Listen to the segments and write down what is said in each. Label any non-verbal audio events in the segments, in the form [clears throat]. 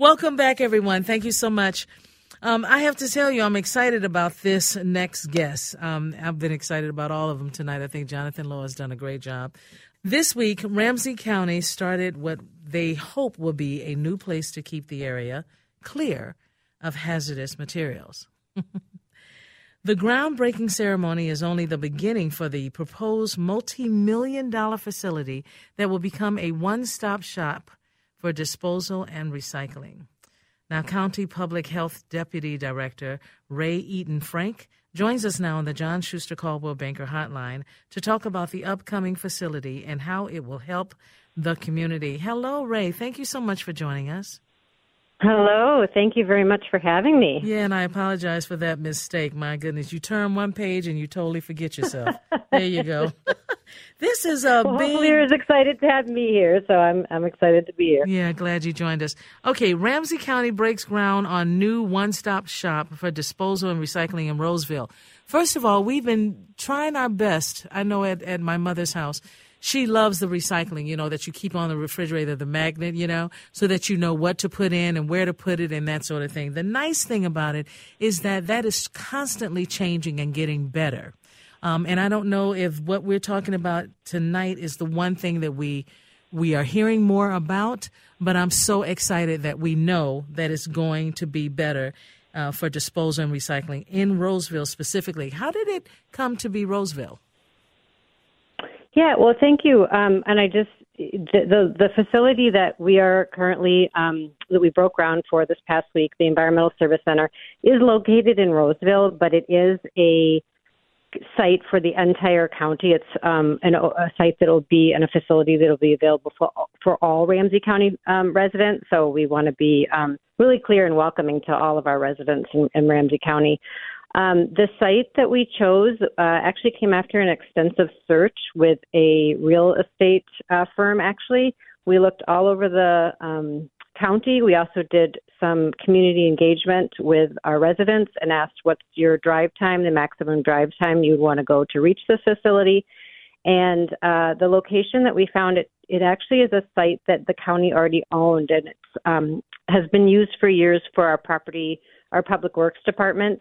Welcome back, everyone. Thank you so much. Um, I have to tell you, I'm excited about this next guest. Um, I've been excited about all of them tonight. I think Jonathan Lowe has done a great job. This week, Ramsey County started what they hope will be a new place to keep the area clear of hazardous materials. [laughs] the groundbreaking ceremony is only the beginning for the proposed multi million dollar facility that will become a one stop shop for disposal and recycling. Now, County Public Health Deputy Director Rae Eden Frank joins us now on the John Schuster Coldwell Banker Hotline to talk about the upcoming facility and how it will help the community. Hello, Rae. Thank you so much for joining us. Hello. Thank you very much for having me. Yeah, and I apologize for that mistake. My goodness, you turn one page and you totally forget yourself. [laughs] there you go. This is a well, big. Hopefully, you're as excited to have me here, so I'm I'm excited to be here. Yeah, glad you joined us. Okay, Ramsey County breaks ground on new one-stop shop for disposal and recycling in Roseville. First of all, we've been trying our best. I know at at my mother's house she loves the recycling, you know, that you keep on the refrigerator, the magnet, you know, so that you know what to put in and where to put it and that sort of thing. The nice thing about it is that that is constantly changing and getting better. Um, and I don't know if what we're talking about tonight is the one thing that we we are hearing more about, but I'm so excited that we know that it's going to be better uh, for disposal and recycling in Roseville specifically. How did it come to be Roseville? Yeah, well, thank you. Um, and I just the, the, the facility that we are currently um, that we broke ground for this past week, the Environmental Service Center, is located in Roseville, but it is a site for the entire county. It's um, an, a site that'll be and a facility that'll be available for for all Ramsey County um, residents. So we want to be um, really clear and welcoming to all of our residents in, in Ramsey County. Um, the site that we chose uh, actually came after an extensive search with a real estate uh, firm. Actually, we looked all over the um, county. We also did some community engagement with our residents and asked what's your drive time, the maximum drive time you'd want to go to reach the facility. And uh, the location that we found it, it actually is a site that the county already owned and it um, has been used for years for our property, our public works department.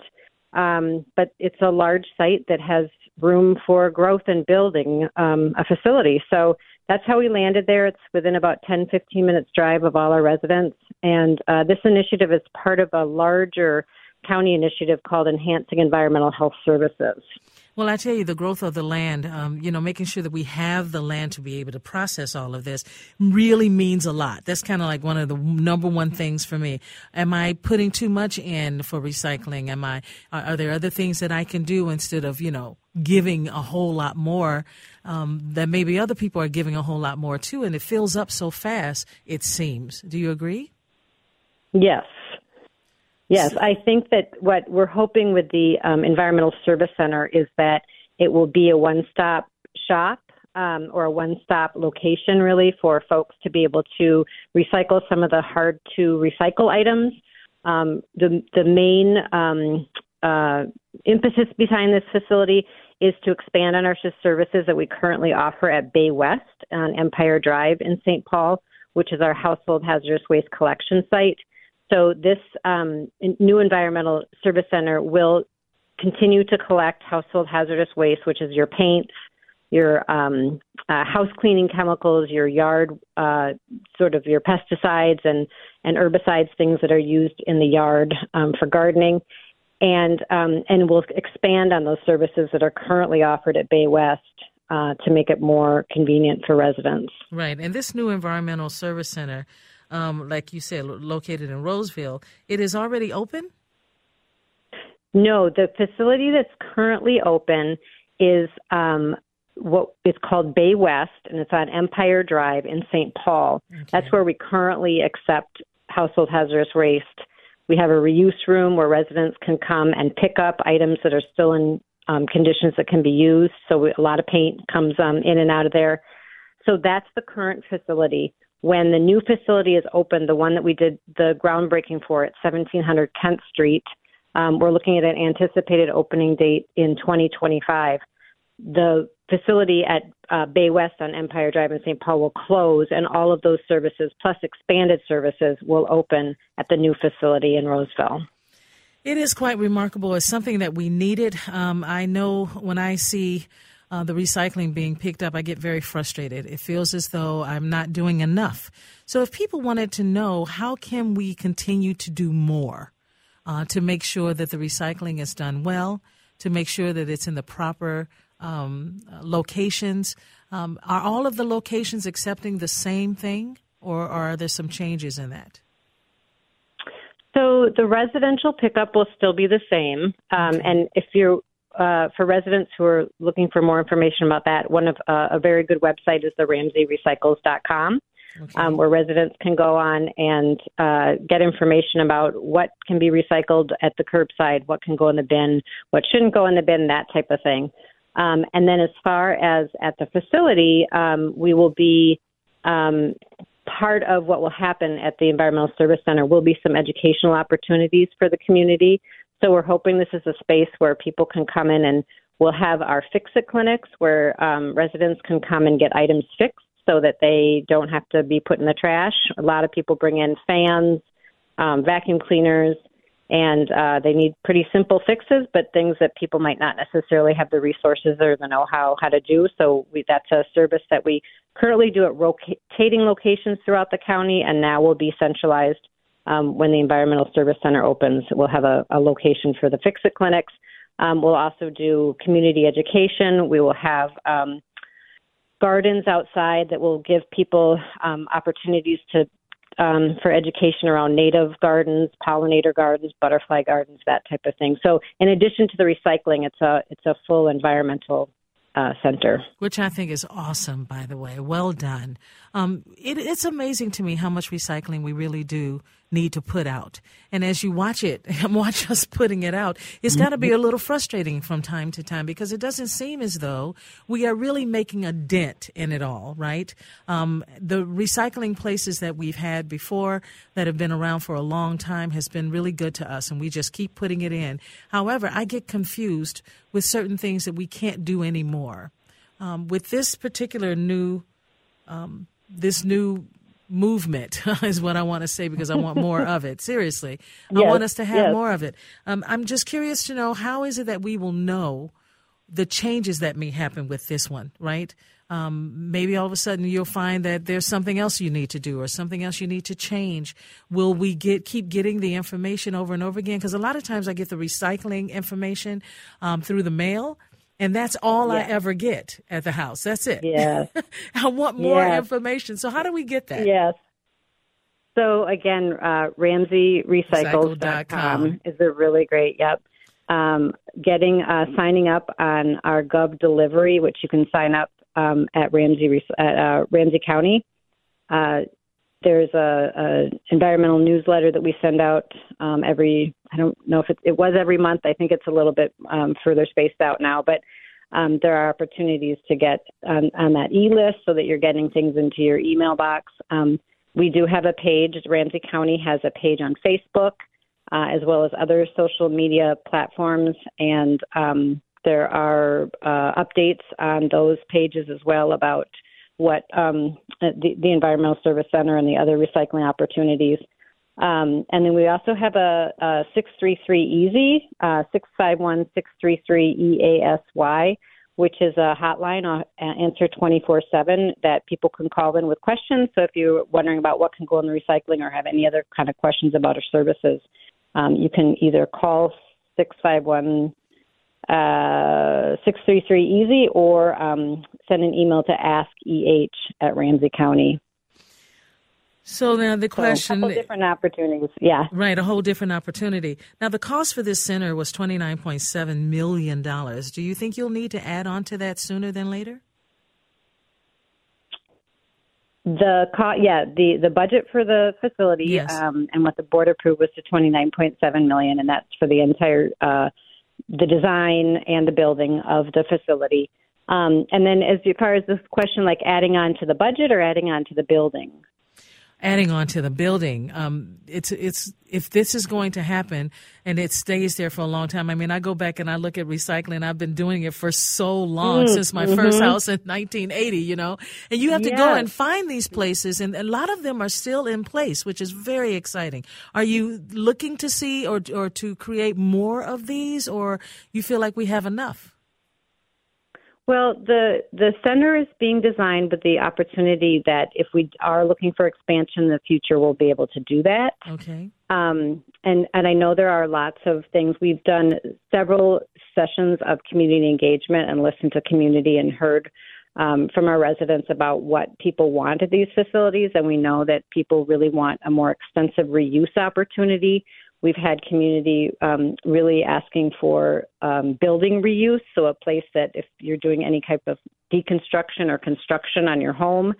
Um, but it's a large site that has room for growth and building um, a facility. So that's how we landed there. It's within about 10, 15 minutes drive of all our residents. And uh, this initiative is part of a larger county initiative called Enhancing Environmental Health Services. Well, I tell you, the growth of the land, um, you know, making sure that we have the land to be able to process all of this really means a lot. That's kind of like one of the number one things for me. Am I putting too much in for recycling? Am I, are, there other things that I can do instead of, you know, giving a whole lot more um, that maybe other people are giving a whole lot more too? And it fills up so fast, it seems. Do you agree? Yes, Yes, I think that what we're hoping with the um, Environmental Service Center is that it will be a one stop shop um, or a one stop location, really, for folks to be able to recycle some of the hard to recycle items. Um, the, the main um, uh, impetus behind this facility is to expand on our services that we currently offer at Bay West on Empire Drive in St. Paul, which is our household hazardous waste collection site. So this um, new environmental service center will continue to collect household hazardous waste, which is your paints, your um, uh, house cleaning chemicals, your yard uh, sort of your pesticides and and herbicides, things that are used in the yard um, for gardening, and um, and we'll expand on those services that are currently offered at Bay West. Uh, to make it more convenient for residents. Right. And this new environmental service center um, like you said, located in Roseville, it is already open? No, the facility that's currently open is um, what is called Bay West, and it's on Empire Drive in St. Paul. Okay. That's where we currently accept household hazardous waste. We have a reuse room where residents can come and pick up items that are still in um, conditions that can be used. So we, a lot of paint comes um, in and out of there. So that's the current facility. When the new facility is open, the one that we did the groundbreaking for at 1700 Kent Street, um, we're looking at an anticipated opening date in 2025. The facility at uh, Bay West on Empire Drive in St. Paul will close, and all of those services, plus expanded services, will open at the new facility in Roseville. It is quite remarkable. It's something that we needed. Um, I know when I see uh, the recycling being picked up, I get very frustrated. It feels as though I'm not doing enough. So, if people wanted to know how can we continue to do more uh, to make sure that the recycling is done well, to make sure that it's in the proper um, locations, um, are all of the locations accepting the same thing, or, or are there some changes in that? So the residential pickup will still be the same, um, and if you're uh, for residents who are looking for more information about that, one of uh, a very good website is the RamseyRecycles.com, okay. um, where residents can go on and uh, get information about what can be recycled at the curbside, what can go in the bin, what shouldn't go in the bin, that type of thing. Um, and then as far as at the facility, um, we will be um, part of what will happen at the Environmental Service Center will be some educational opportunities for the community. So we're hoping this is a space where people can come in and we'll have our fix it clinics where um, residents can come and get items fixed so that they don't have to be put in the trash. A lot of people bring in fans, um, vacuum cleaners, and uh, they need pretty simple fixes, but things that people might not necessarily have the resources or the know-how how to do. So we, that's a service that we currently do at rotating locations throughout the county, and now will be centralized um, when the Environmental Service Center opens. We'll have a, a location for the Fix-It clinics. Um, we'll also do community education. We will have um, gardens outside that will give people um, opportunities to um, for education around native gardens, pollinator gardens, butterfly gardens, that type of thing. So, in addition to the recycling, it's a it's a full environmental uh, center. Which I think is awesome, by the way. Well done. Um, it, it's amazing to me how much recycling we really do need to put out. And as you watch it, [laughs] and watch us putting it out, it's got to be a mm-hmm. little frustrating from time to time because it doesn't seem as though we are really making a dent in it all, right? Um, the recycling places that we've had before that have been around for a long time has been really good to us, and we just keep putting it in. However, I get confused with certain things that we can't do anymore. Um, with this particular new, um, this new movement [laughs] is what I want to say because I want more of it. Seriously, yes, I want us to have yes. more of it. Um, I'm just curious to know how is it that we will know the changes that may happen with this one, right? Um, maybe all of a sudden you'll find that there's something else you need to do or something else you need to change. Will we get keep getting the information over and over again? Because a lot of times I get the recycling information um, through the mail and that's all I ever get at the house. That's it. Yes. [laughs] I want more yes. information. So how do we get that? Yes. So again, uh, RamseyRecycles.com is a really great. Yep. Um, getting uh, signing up on our Gov delivery, which you can sign up um, at Ramsey at uh, Ramsey County. Uh, there's a, a, environmental newsletter that we send out um, every. I don't know if it, it was every month. I think it's a little bit um, further spaced out now, but um, there are opportunities to get on, on that e-list so that you're getting things into your email box. Um, we do have a page. Ramsey County has a page on Facebook, uh, as well as other social media platforms, and um, there are uh, updates on those pages as well about what um, the, the Environmental Service Center and the other recycling opportunities. Um, and then we also have a, a 633 EASY, uh, 651 633 EASY, which is a hotline, uh, answer 24 7 that people can call in with questions. So if you're wondering about what can go in the recycling or have any other kind of questions about our services, um, you can either call 651 uh, 633 EASY or um, send an email to askeh at Ramsey County. So now the question, so different opportunities, yeah, right, a whole different opportunity. Now the cost for this center was twenty nine point seven million dollars. Do you think you'll need to add on to that sooner than later? The co- yeah, the the budget for the facility Yes. um, and what the board approved was to twenty nine point seven million, and that's for the entire uh, the design and the building of the facility. Um, and then, as far as this question, like adding on to the budget or adding on to the building, adding on to the building. Um, it's it's if this is going to happen and it stays there for a long time. I mean, I go back and I look at recycling. I've been doing it for so long Mm, since my mm-hmm. first house in 1980. You know, and you have to go and find these places, and a lot of them are still in place, which is very exciting. Are you looking to see or or to create more of these, or you feel like we have enough? Well, the the center is being designed with the opportunity that if we are looking for expansion in the future, we'll be able to do that. Okay. Um, and and I know there are lots of things. We've done several sessions of community engagement and listened to community and heard um, from our residents about what people want at these facilities, and we know that people really want a more extensive reuse opportunity. We've had community um, really asking for um, building reuse, so a place that if you're doing any type of deconstruction or construction on your home,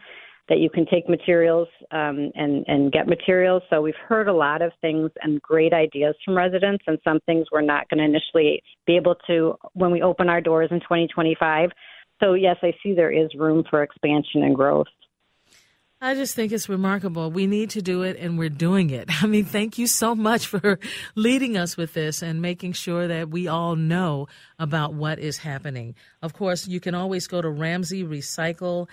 that you can take materials um, and and get materials. So we've heard a lot of things and great ideas from residents, and some things we're not going to initially be able to when we open our doors in 2025. So yes, I see there is room for expansion and growth. I just think it's remarkable. We need to do it, and we're doing it. [laughs] I mean, thank you so much for leading us with this and making sure that we all know about what is happening. Of course, you can always go to Ramsey Recycle.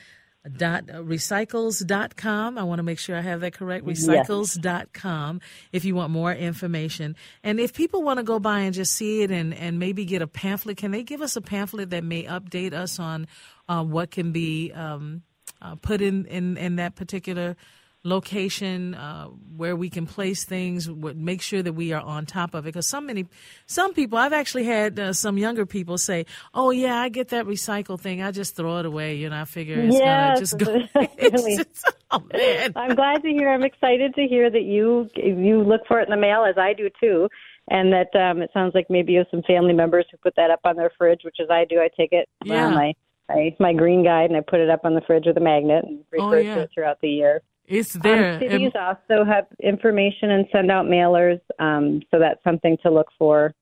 Dot, recycles.com. I want to make sure I have that correct. Recycles.com if you want more information. And if people want to go by and just see it and, and maybe get a pamphlet, can they give us a pamphlet that may update us on uh, what can be um, uh, put in, in, in that particular location uh, where we can place things would make sure that we are on top of it because some many some people i've actually had uh, some younger people say oh yeah i get that recycle thing i just throw it away you know i figure it's Yes, gonna just go [laughs] really. just, oh man I'm glad to hear. I'm excited to hear that you you look for it in the mail as I do too, and that um, it sounds like maybe you have some family members who put that up on their fridge, which is I do. I take it Yeah. my my, my green guide and I put it up on the fridge with a magnet and Oh, refer yeah. to it throughout the year. it's there Um, cities And- also have information and send out mailers, um, so that's something to look for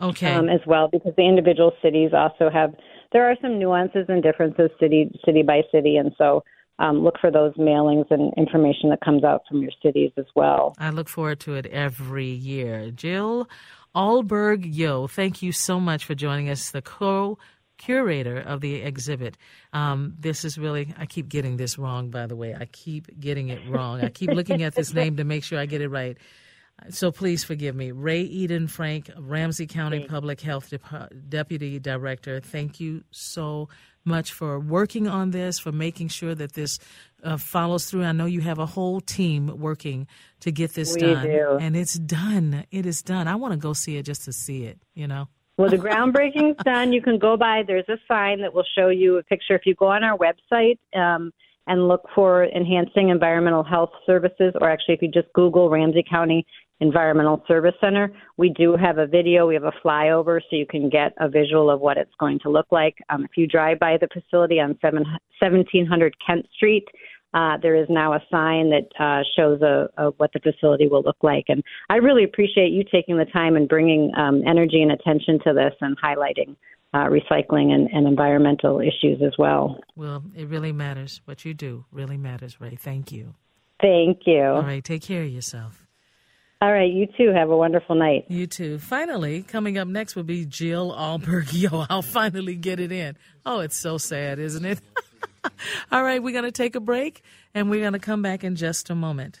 okay um, as well because the individual cities also have there are some nuances and differences city city by city and so um, look for those mailings and information that comes out from your cities as well I look forward to it every year. Jill Ahlberg Yohe, thank you so much for joining us, the co curator of the exhibit. Um, this is really, I keep getting this wrong, by the way. I keep getting it wrong. I keep looking at this name to make sure I get it right. So please forgive me. Rae Eden Frank, Ramsey County Public Health Dep- Deputy Director, thank you so much for working on this, for making sure that this uh, follows through. I know you have a whole team working to get this We done. do. And it's done. It is done. I want to go see it just to see it, you know? Well the groundbreaking's [laughs] done you can go by there's a sign that will show you a picture. If you go on our website um, and look for enhancing environmental health services or actually if you just google ramsey county environmental service center we do have a video we have a flyover so you can get a visual of what it's going to look like. Um, if you drive by the facility on 7, 1700 kent street uh, there is now a sign that uh, shows a, a, what the facility will look like. And I really appreciate you taking the time and bringing um, energy and attention to this and highlighting uh, recycling and, and environmental issues as well. Well, it really matters. What you do really matters, Rae. Thank you. Thank you. All right. Take care of yourself. All right, you too. Have a wonderful night. You too. Finally, coming up next will be Jill Ahlberg. [laughs] Yohe, I'll finally get it in. Oh, it's so sad, isn't it? [laughs] [laughs] All right, we're going to take a break and we're going to come back in just a moment.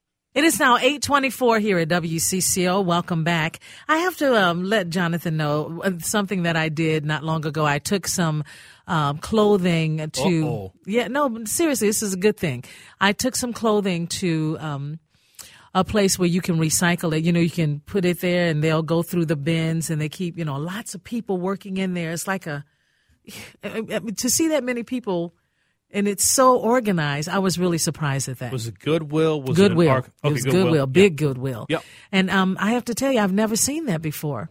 It is now 824 here at WCCO. Welcome back. I have to um, let Jonathan know uh, something that I did not long ago. I took some um, clothing to. Uh-oh. Yeah, no, seriously, this is a good thing. I took some clothing to. Um, a place where you can recycle it. You know, you can put it there and they'll go through the bins and they keep, you know, lots of people working in there. It's like a, [sighs] to see that many people and it's so organized. I was really surprised at that. Was it Goodwill? Was Goodwill. It, arc- it okay, was Goodwill, big Goodwill. Yep. And um, I have to tell you, I've never seen that before.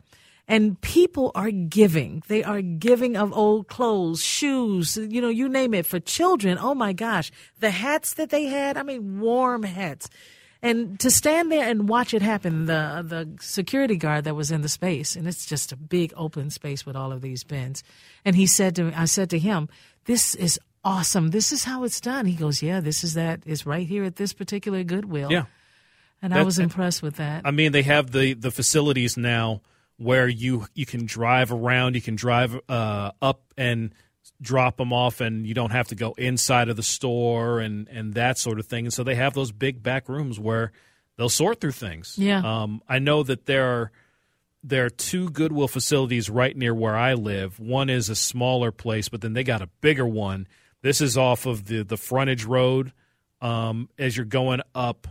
And people are giving. They are giving of old clothes, shoes, you know, you name it for children. Oh my gosh. The hats that they had, I mean, warm hats. And to stand there and watch it happen, the the security guard that was in the space, and it's just a big open space with all of these bins. And he said to me, I said to him, This is awesome. This is how it's done. He goes, Yeah, this is that. It's right here at this particular Goodwill. Yeah. And I was impressed with that. I mean, they have the the facilities now where you you can drive around, you can drive uh, up and drop them off, and you don't have to go inside of the store and and that sort of thing. And so they have those big back rooms where they'll sort through things. Yeah. Um, I know that there are there are two Goodwill facilities right near where I live. One is a smaller place, but then they got a bigger one. This is off of the the frontage road. Um, as you're going up,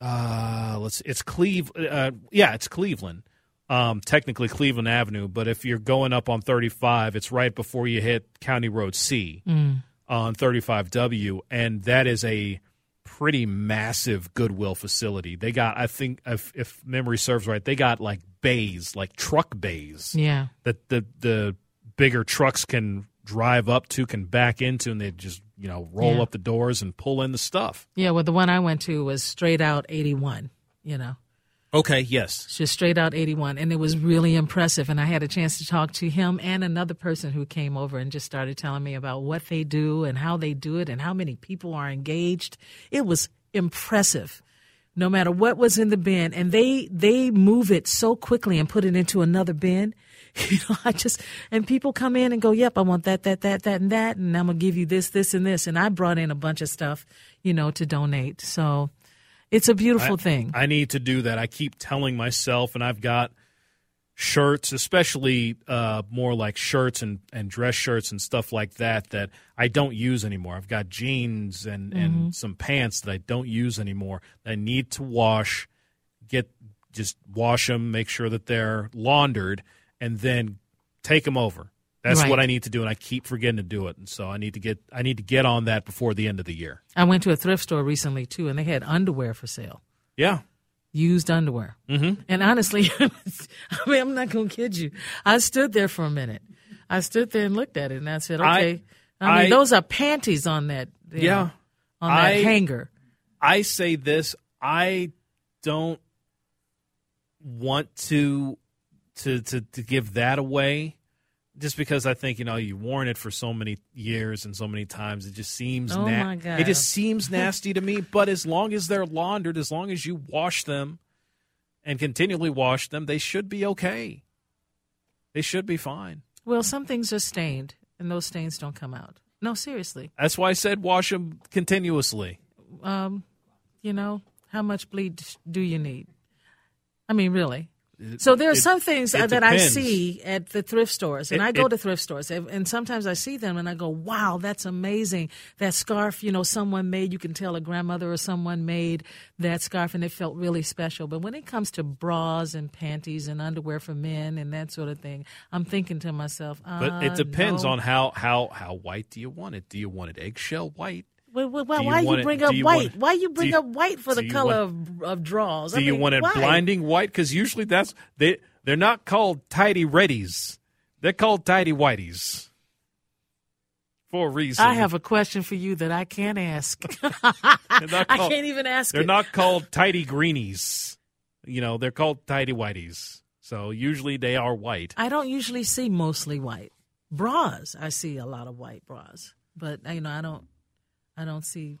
uh, let's it's Cleve. Uh, yeah, it's Cleveland. Um, technically Cleveland Avenue, but if you're going up on 35, it's right before you hit County Road C on 35W, and that is a pretty massive Goodwill facility. They got, I think, if, if memory serves right, they got like bays, like truck bays yeah. that the the bigger trucks can drive up to, can back into, and they just you know roll Yeah. up the doors and pull in the stuff. Yeah, well, the one I went to was straight out 81, you know. Okay, yes. Just straight out 81 and it was really impressive and i had a chance to talk to him and another person who came over and just started telling me about what they do and how they do it and how many people are engaged it was impressive no matter what was in the bin and they they move it so quickly and put it into another bin [laughs] you know i just and people come in and go yep i want that that that that and that and i'm gonna give you this this and this and i brought in a bunch of stuff you know to donate so it's a beautiful thing I need to do that. I keep telling myself, and I've got shirts, especially uh, more like shirts and, and dress shirts and stuff like that, that I don't use anymore. I've got jeans and, and some pants that I don't use anymore. that I need to wash, get just wash them, make sure that they're laundered, and then take them over. That's Right. what I need to do, and I keep forgetting to do it. And so I need to get I need to get on that before the end of the year. I went to a thrift store recently too, and they had underwear for sale, Yeah, used underwear. Mm-hmm. And honestly, [laughs] I mean, I'm not gonna kid you. I stood there for a minute. I stood there and looked at it, and I said, "Okay." I, mean, I- those are panties on that. Yeah. know, on that I- hanger. I say this: I don't want to to to to give that away, just because I think you know you've worn it for so many years and so many times. It just seems Oh, na- my God. it just seems [laughs] nasty to me. But as long as they're laundered, as long as you wash them and continually wash them, they should be okay. They should be fine. Well, some things are stained, and those stains don't come out. No, seriously. That's why I said wash them continuously. Um, you know, how much bleed do you need? I mean, really. So there are it- some things that I see at the thrift stores, and It- I go it- to thrift stores, and sometimes I see them, and I go, "Wow, that's amazing! That scarf, you know, someone made. You can tell a grandmother or someone made that scarf, and it felt really special." But when it comes to bras and panties and underwear for men and that sort of thing, I'm thinking to myself, But uh, it depends no. on how how how white do you want it? Do you want it eggshell white? Well, well, well, Do you why you bring do up you white? want- why you bring you- up white for the color want- of, of draws? Do I you want it why? blinding white? Because usually that's they they're not called tidy reddies. They're called tidy whiteys for a reason. I have a question for you that I can't ask. [laughs] They're [laughs] I can't even ask They're it. not called tidy greenies. You know, they're called tidy whiteys. So usually they are white. I don't usually see mostly white bras. I see a lot of white bras, but you know, I don't. I don't see.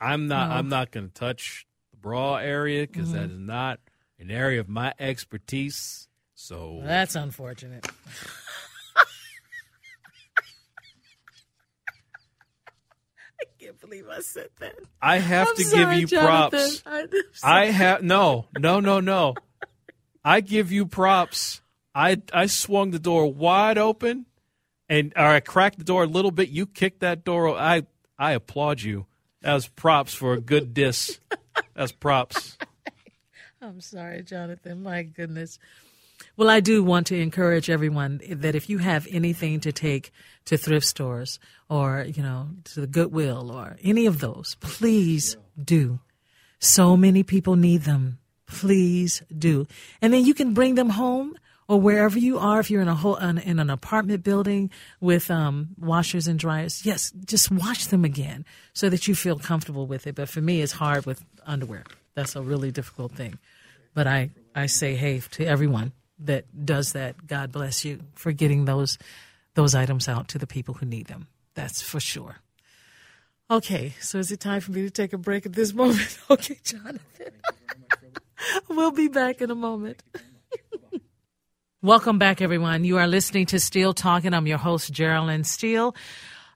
I'm not. No. I'm not going to touch the bra area because Mm-hmm. is not an area of my expertise. So That's unfortunate. [laughs] I can't believe I said that. I have I'm to sorry, give you Jonathan. props. I, I have no, no, no, no. I give you props. I I swung the door wide open, and or I cracked the door a little bit. You kicked that door. I I applaud you. As props for a good diss. As props. [laughs] I'm sorry, Jonathan. My goodness. Well, I do want to encourage everyone that if you have anything to take to thrift stores or, you know, to the Goodwill or any of those, please do. So many people need them. Please do. And then you can bring them home or wherever you are. If you're in a whole, in in an apartment building with um, washers and dryers, yes, just wash them again so that you feel comfortable with it. But for me, it's hard with underwear. That's a really difficult thing. But I, I say, hey, to everyone that does that, God bless you for getting those those items out to the people who need them. That's for sure. Okay, so is it time for me to take a break at this [laughs] moment? Okay, Jonathan. [laughs] we'll be back in a moment. Welcome back, everyone. You are listening to Steele Talking. I'm your host, Geraldine Steele.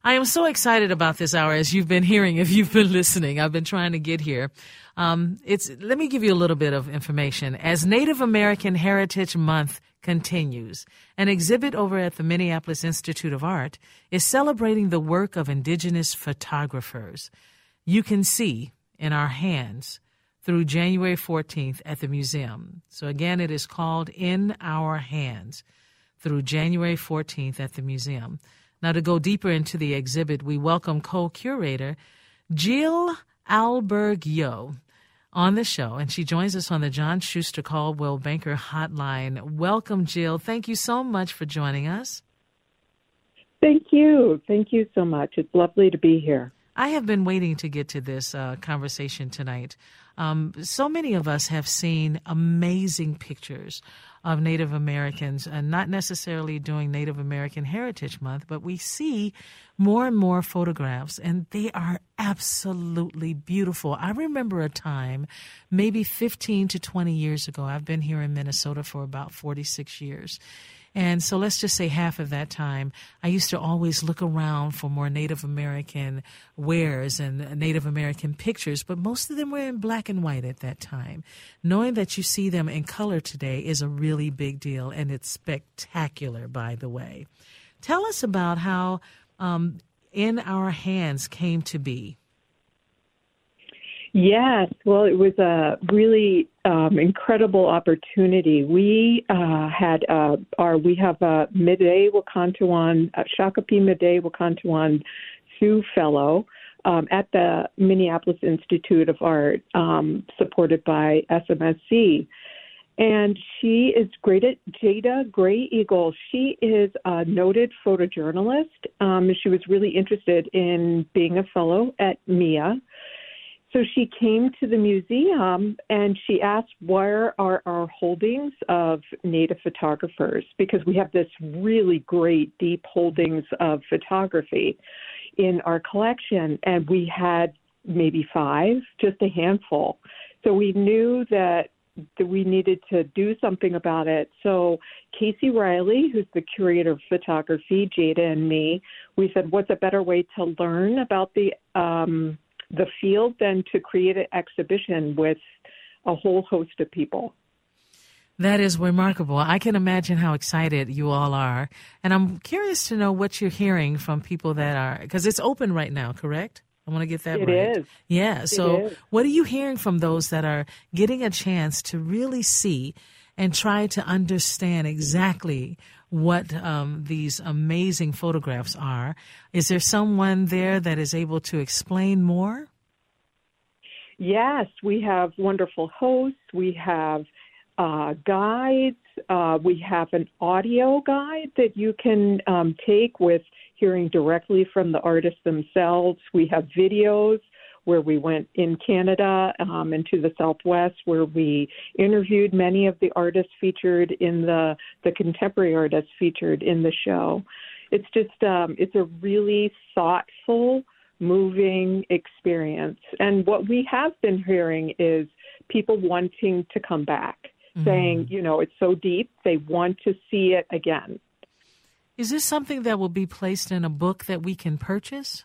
I am so excited about this hour, as you've been hearing if you've been listening. I've been trying to get here. Um, it's let me give you a little bit of information. As Native American Heritage Month continues, an exhibit over at the Minneapolis Institute of Art is celebrating the work of indigenous photographers. You can see in our hands through January 14th at the museum. So again, it is called In Our Hands through January 14th at the museum. Now, to go deeper into the exhibit, we welcome co curator Jill Ahlberg Yohe on the show, and she joins us on the John Schuster Coldwell Banker Hotline. Welcome, Jill. Thank you so much for joining us. Thank you. Thank you so much. It's lovely to be here. I have been waiting to get to this uh, conversation tonight. Um, so many of us have seen amazing pictures of Native Americans, and not necessarily during Native American Heritage Month, but we see more and more photographs, and they are absolutely beautiful. I remember a time, maybe 15 to 20 years ago, I've been here in Minnesota for about 46 years. And so let's just say half of that time, I used to always look around for more Native American wares and Native American pictures, but most of them were in black and white at that time. Knowing that you see them in color today is a really big deal, and it's spectacular, by the way. Tell us about how um, In Our Hands came to be. Yes, well, it was a really um, incredible opportunity. We uh, had uh, our we have a Mdewakanton uh, Shakopee Mdewakanton Sioux Fellow um, at the Minneapolis Institute of Art, um, supported by SMSC. And she is great at Jaida Grey Eagle. She is a noted photojournalist. Um, she was really interested in being a fellow at MIA. So she came to the museum and she asked, Where are our holdings of Native photographers? Because we have this really great deep holdings of photography in our collection. And we had maybe five, just a handful. So we knew that we needed to do something about it. So Casey Riley, who's the curator of photography, Jaida and me, we said, what's a better way to learn about the um, the field than to create an exhibition with a whole host of people? That is remarkable. I can imagine how excited you all are. And I'm curious to know what you're hearing from people that are, because it's open right now, correct? I want to get that It right. is. Yeah. So, what are you hearing from those that are getting a chance to really see and try to understand exactly what um, these amazing photographs are? Is there someone there that is able to explain more? Yes, we have wonderful hosts. We have uh, guides. Uh, we have an audio guide that you can um, take with hearing directly from the artists themselves. We have videos where we went in Canada um, and to the Southwest, where we interviewed many of the artists featured in the the contemporary artists featured in the show. It's just um, it's a really thoughtful, moving experience. And what we have been hearing is people wanting to come back, saying, you know, it's so deep, they want to see it again. Is this something that will be placed in a book that we can purchase?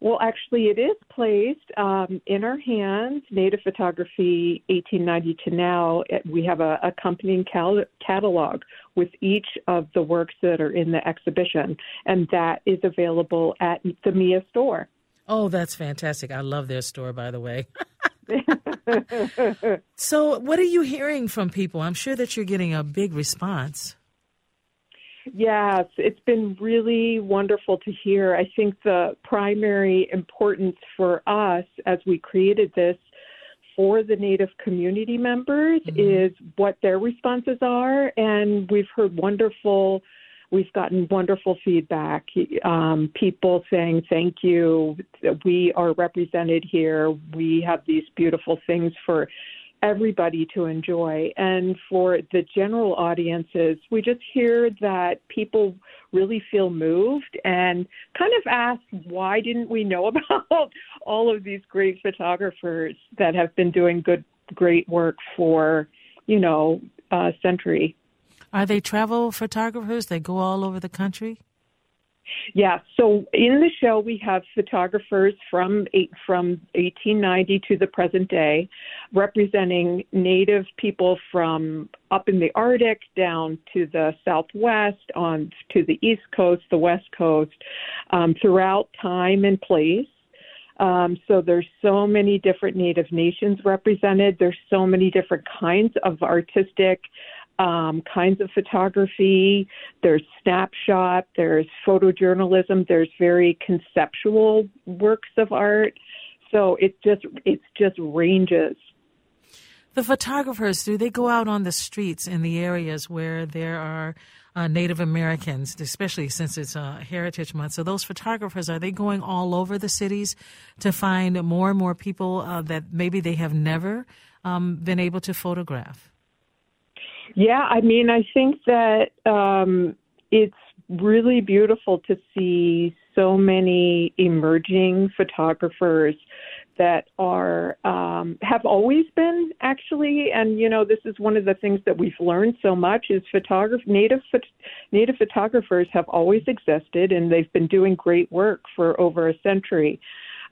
Well, actually, it is placed um, in our hands. Native Photography 1890 to now. We have a accompanying cal- catalog with each of the works that are in the exhibition, and that is available at the Mia store. Oh, that's fantastic! I love their store, by the way. [laughs] [laughs] so, what are you hearing from people? I'm sure that you're getting a big response. Yes, it's been really wonderful to hear. I think the primary importance for us as we created this for the Native community members mm-hmm. is what their responses are. And we've heard wonderful, we've gotten wonderful feedback. Um, people saying, thank you, we are represented here. We have these beautiful things for everybody to enjoy. And for the general audiences, we just hear that people really feel moved and kind of ask, why didn't we know [laughs] about all of these great photographers that have been doing good, great work for, you know, a century? Are they travel photographers? They go all over the country? Yeah, so in the show we have photographers from eight, from 1890 to the present day, representing Native people from up in the Arctic down to the Southwest, on to the East Coast, the West Coast, um, throughout time and place. Um, so there's so many different Native nations represented. There's so many different kinds of artistic um, kinds of photography. There's snapshot. There's photojournalism. There's very conceptual works of art. So it just it's just ranges. The photographers do they go out on the streets in the areas where there are uh, Native Americans, especially since it's a Heritage Month. So those photographers are they going all over the cities to find more and more people uh, that maybe they have never um, been able to photograph? Yeah, I mean, I think that um, it's really beautiful to see so many emerging photographers that are um, have always been actually, and you know, this is one of the things that we've learned so much is photography. Native native photographers have always existed, and they've been doing great work for over a century,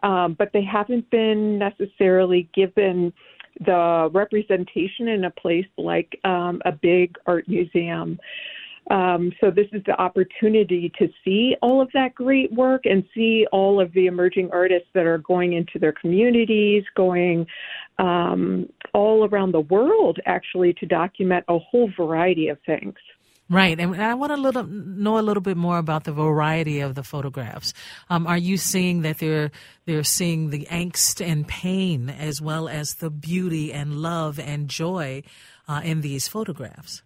um, but they haven't been necessarily given the representation in a place like um, a big art museum. Um, so this is the opportunity to see all of that great work and see all of the emerging artists that are going into their communities, going um, all around the world actually to document a whole variety of things. Right, and I want to little, know a little bit more about the variety of the photographs. Um, are you seeing that they're they're seeing the angst and pain as well as the beauty and love and joy uh, in these photographs?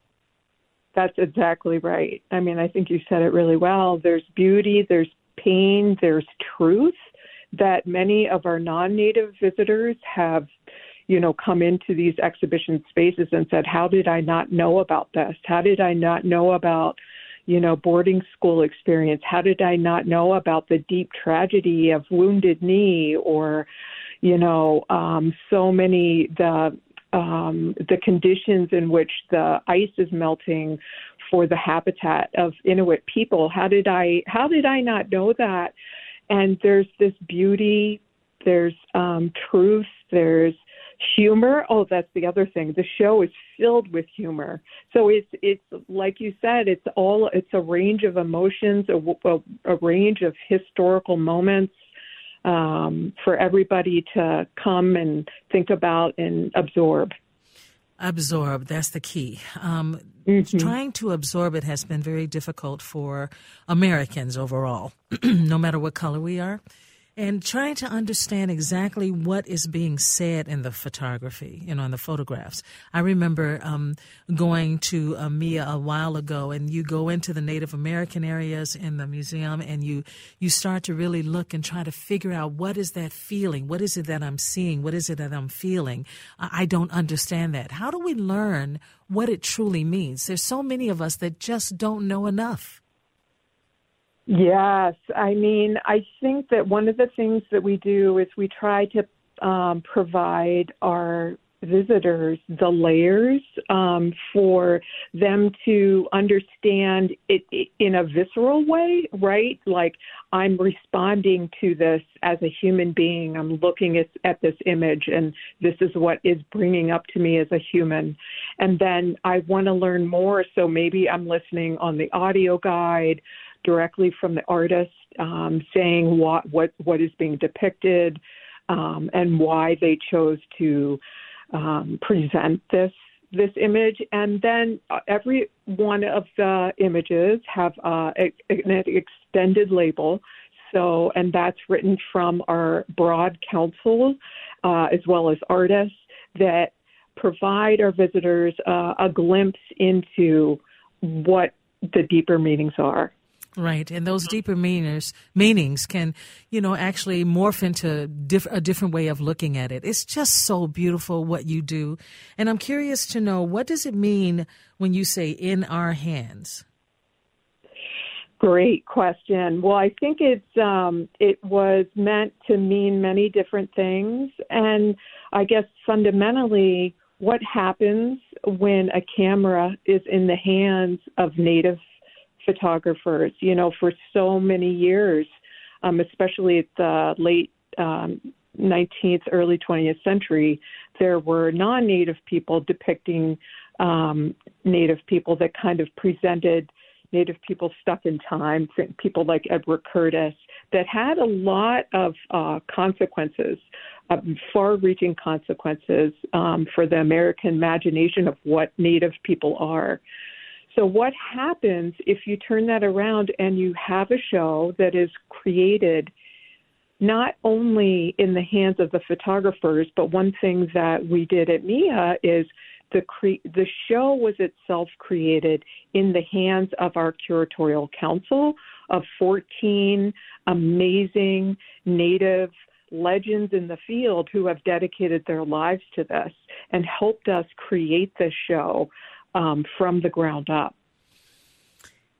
That's exactly right. I mean, I think you said it really well. There's beauty, there's pain, there's truth that many of our non-native visitors have you know, come into these exhibition spaces and said, How did I not know about this? How did I not know about, you know, boarding school experience? How did I not know about the deep tragedy of wounded knee or, you know, um, so many the um, the conditions in which the ice is melting for the habitat of Inuit people. How did I how did I not know that? And there's this beauty, there's um, truth, there's humor. Oh that's the other thing. The show is filled with humor. So it's it's like you said it's all it's a range of emotions a, a, a range of historical moments um, for everybody to come and think about and absorb. Absorb that's the key. Um, mm-hmm. trying to absorb it has been very difficult for americans overall [clears throat] no matter what color we are and trying to understand exactly what is being said in the photography, you know, in the photographs. I remember um, going to uh, Mia a while ago, and you go into the Native American areas in the museum, and you you start to really look and try to figure out what is that feeling, what is it that I'm seeing, what is it that I'm feeling. I, I don't understand that. How do we learn what it truly means? There's so many of us that just don't know enough. Yes, I mean, I think that one of the things that we do is we try to um, provide our visitors the layers um, for them to understand it, it, in a visceral way, right? Like I'm responding to this as a human being. I'm looking at, at this image, and this is what is bringing up to me as a human. And then I want to learn more, so maybe I'm listening on the audio guide directly from the artist, um, saying what what what is being depicted. Um, and why they chose to um, present this this image, and then uh, every one of the images have uh, an extended label. So, and that's written from our broad council, uh, as well as artists that provide our visitors uh, a glimpse into what the deeper meanings are. Right, and those deeper meanings meanings can, you know, actually morph into diff- a different way of looking at it. It's just so beautiful what you do, and I'm curious to know what does it mean when you say "in our hands." Great question. Well, I think it's um, it was meant to mean many different things, and I guess fundamentally, what happens when a camera is in the hands of Native photographers, you know, for so many years, um, especially at the late um, 19th, early 20th century, there were non native people depicting um, native people that kind of presented native people stuck in time, people like Edward Curtis, that had a lot of uh, consequences, uh, far reaching consequences um, for the American imagination of what native people are. So, what happens if you turn that around and you have a show that is created not only in the hands of the photographers, but one thing that we did at MIA is the cre- the show was itself created in the hands of our curatorial council of 14 amazing native legends in the field who have dedicated their lives to this and helped us create this show um, from the ground up.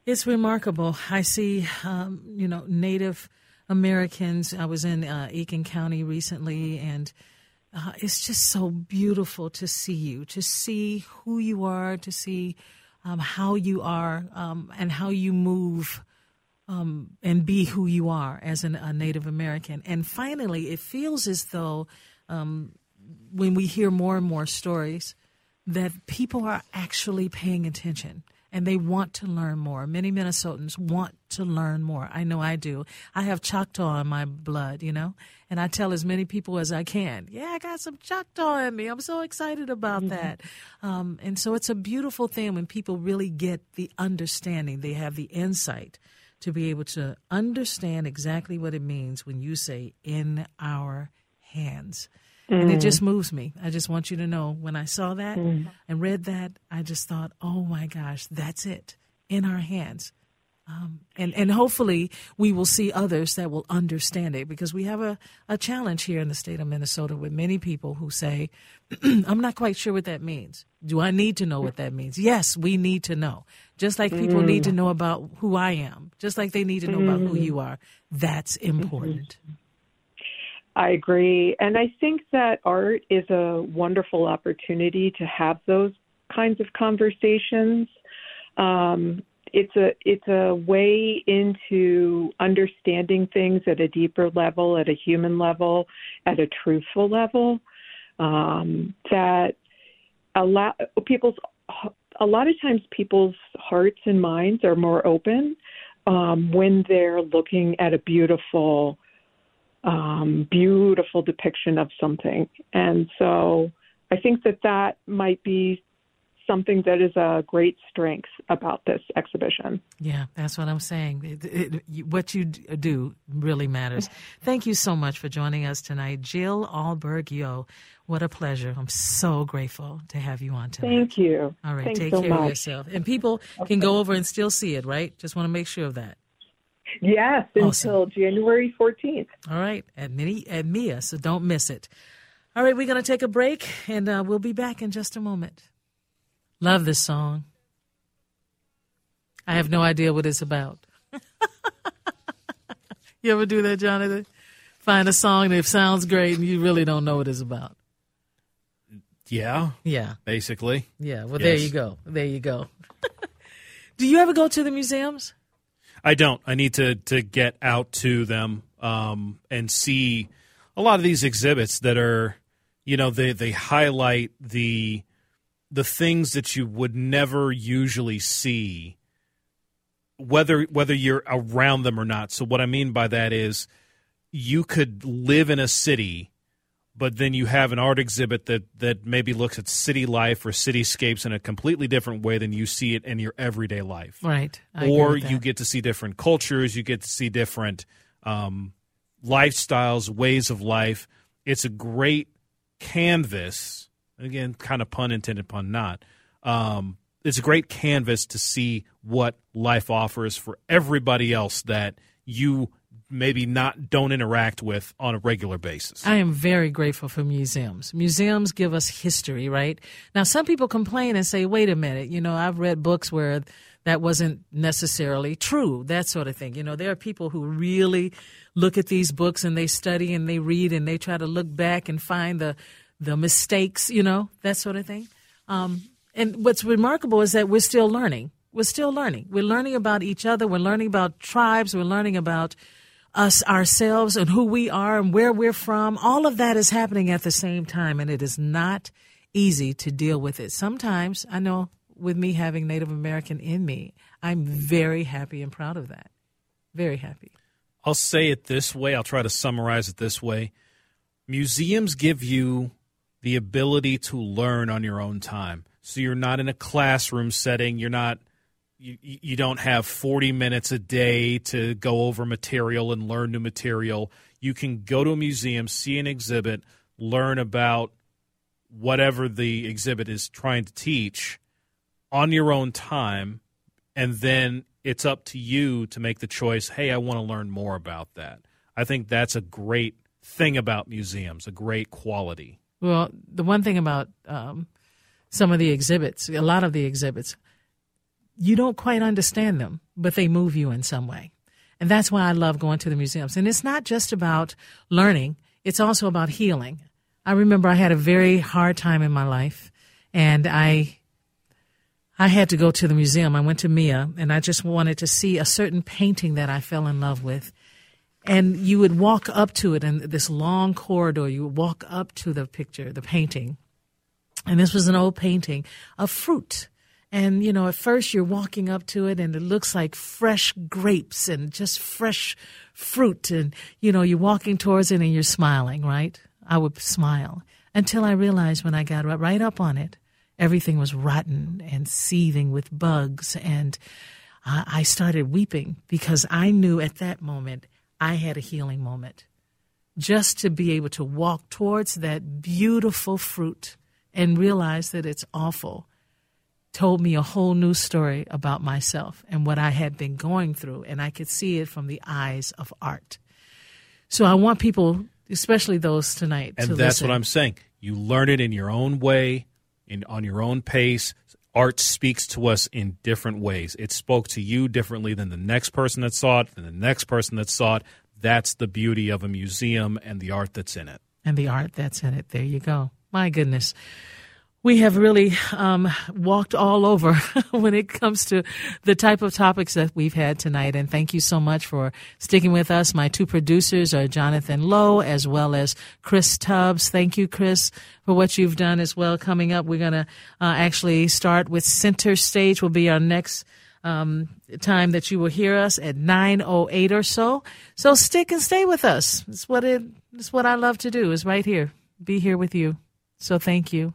It's remarkable. I see, um, you know, Native Americans. I was in uh, Aiken County recently, and uh, it's just so beautiful to see you, to see who you are, to see um, how you are, um, and how you move. Um, and be who you are as an, a Native American. And finally, it feels as though um, when we hear more and more stories, that people are actually paying attention and they want to learn more. Many Minnesotans want to learn more. I know I do. I have Choctaw in my blood, you know, and I tell as many people as I can, yeah, I got some Choctaw in me. I'm so excited about mm-hmm. that. Um, and so it's a beautiful thing when people really get the understanding, they have the insight to be able to understand exactly what it means when you say in our hands. Mm. And it just mm. moves me. I just want you to know when I saw that mm. and read that, I just thought, oh my gosh, that's it in our hands. Um, and, and hopefully we will see others that will understand it because we have a, a challenge here in the state of Minnesota with many people who say, [clears throat] I'm not quite sure what that means. Do I need to know what that means? Yes, we need to know. Just like people mm. need to mm. know about who I am, just like they need to know mm. about who you are. That's important. Mm-hmm. I agree. And I think that art is a wonderful opportunity to have those kinds of conversations. Um, it's a it's a way into understanding things at a deeper level, at a human level, at a truthful level. Um, that a lot people's a lot of times people's hearts and minds are more open um, when they're looking at a beautiful um, beautiful depiction of something. And so I think that that might be something that is a great strength about this exhibition. Yeah, that's what I'm saying. It, it, what you do really matters. [laughs] Thank you so much for joining us tonight, Jill Ahlberg Yohe. What a pleasure. I'm so grateful to have you on tonight. Thank you. All right, Thanks take so care much. of yourself. And people okay. can go over and still see it, right? Just want to make sure of that. Yes, awesome. until January 14th. All right, at, Mini, at Mia, so don't miss it. All right, we're going to take a break, and uh, we'll be back in just a moment. Love this song. I have no idea what it's about. [laughs] you ever do that, Jonathan? Find a song that sounds great and you really don't know what it's about. Yeah, Yeah, basically. yeah. Well, there you go. There you go. [laughs] Do you ever go to the museums? I don't. I need to to get out to them um, and see a lot of these exhibits that are, you know, they they highlight the the things that you would never usually see, whether whether you're around them or not. So what I mean by that is, you could live in a city. But then you have an art exhibit that, that maybe looks at city life or cityscapes in a completely different way than you see it in your everyday life Right. I or you get to see different cultures, you get to see different um, lifestyles, ways of life. It's a great canvas. Again, kind of pun intended, pun not. Um, it's a great canvas to see what life offers for everybody else that you maybe not don't interact with on a regular basis. I am very grateful for museums. Museums give us history, right? Now, some people complain and say, wait a minute, you know, I've read books where that wasn't necessarily true, that sort of thing. You know, there are people who really look at these books and they study and they read and they try to look back and find the, the mistakes, you know, that sort of thing. Um, and what's remarkable is that we're still learning. We're still learning. We're learning about each other. We're learning about tribes. We're learning about us ourselves and who we are and where we're from. All of that is happening at the same time, and it is not easy to deal with it. Sometimes I know with me having Native American in me, I'm very happy and proud of that. Very happy. I'll say it this way. I'll try to summarize it this way. Museums give you the ability to learn on your own time. So you're not in a classroom setting. You're not. You, you don't have 40 minutes a day to go over material and learn new material. You can go to a museum, see an exhibit, learn about whatever the exhibit is trying to teach on your own time, and then it's up to you to make the choice hey, I want to learn more about that. I think that's a great thing about museums, a great quality. Well, the one thing about um, some of the exhibits, a lot of the exhibits, you don't quite understand them, but they move you in some way. And that's why I love going to the museums. And it's not just about learning, it's also about healing. I remember I had a very hard time in my life, and I I had to go to the museum. I went to Mia, and I just wanted to see a certain painting that I fell in love with. And you would walk up to it in this long corridor. You would walk up to the picture, the painting. And this was an old painting of fruit. And, you know, at first you're walking up to it and it looks like fresh grapes and just fresh fruit. And, you know, you're walking towards it and you're smiling, right? I would smile until I realized when I got right up on it, everything was rotten and seething with bugs. And I started weeping because I knew at that moment I had a healing moment. Just to be able to walk towards that beautiful fruit and realize that it's awful told me a whole new story about myself and what I had been going through. And I could see it from the eyes of art. So I want people, especially those tonight, And to that's listen. what I'm saying. You learn it in your own way, in on your own pace. Art speaks to us in different ways. It spoke to you differently than the next person that saw it, than the next person that saw it. That's the beauty of a museum and the art that's in it. and the art that's in it. There you go. My goodness. We have really um, walked all over [laughs] when it comes to the type of topics that we've had tonight. And thank you so much for sticking with us. My two producers are Jonathan Lowe as well as Chris Tubbs. Thank you, Chris, for what you've done as well. Coming up, we're going to uh, actually start with Center Stage, will be our next um, time that you will hear us at 9.08 or so. So stick and stay with us. It's what it, it's what I love to do is right here, be here with you. So thank you.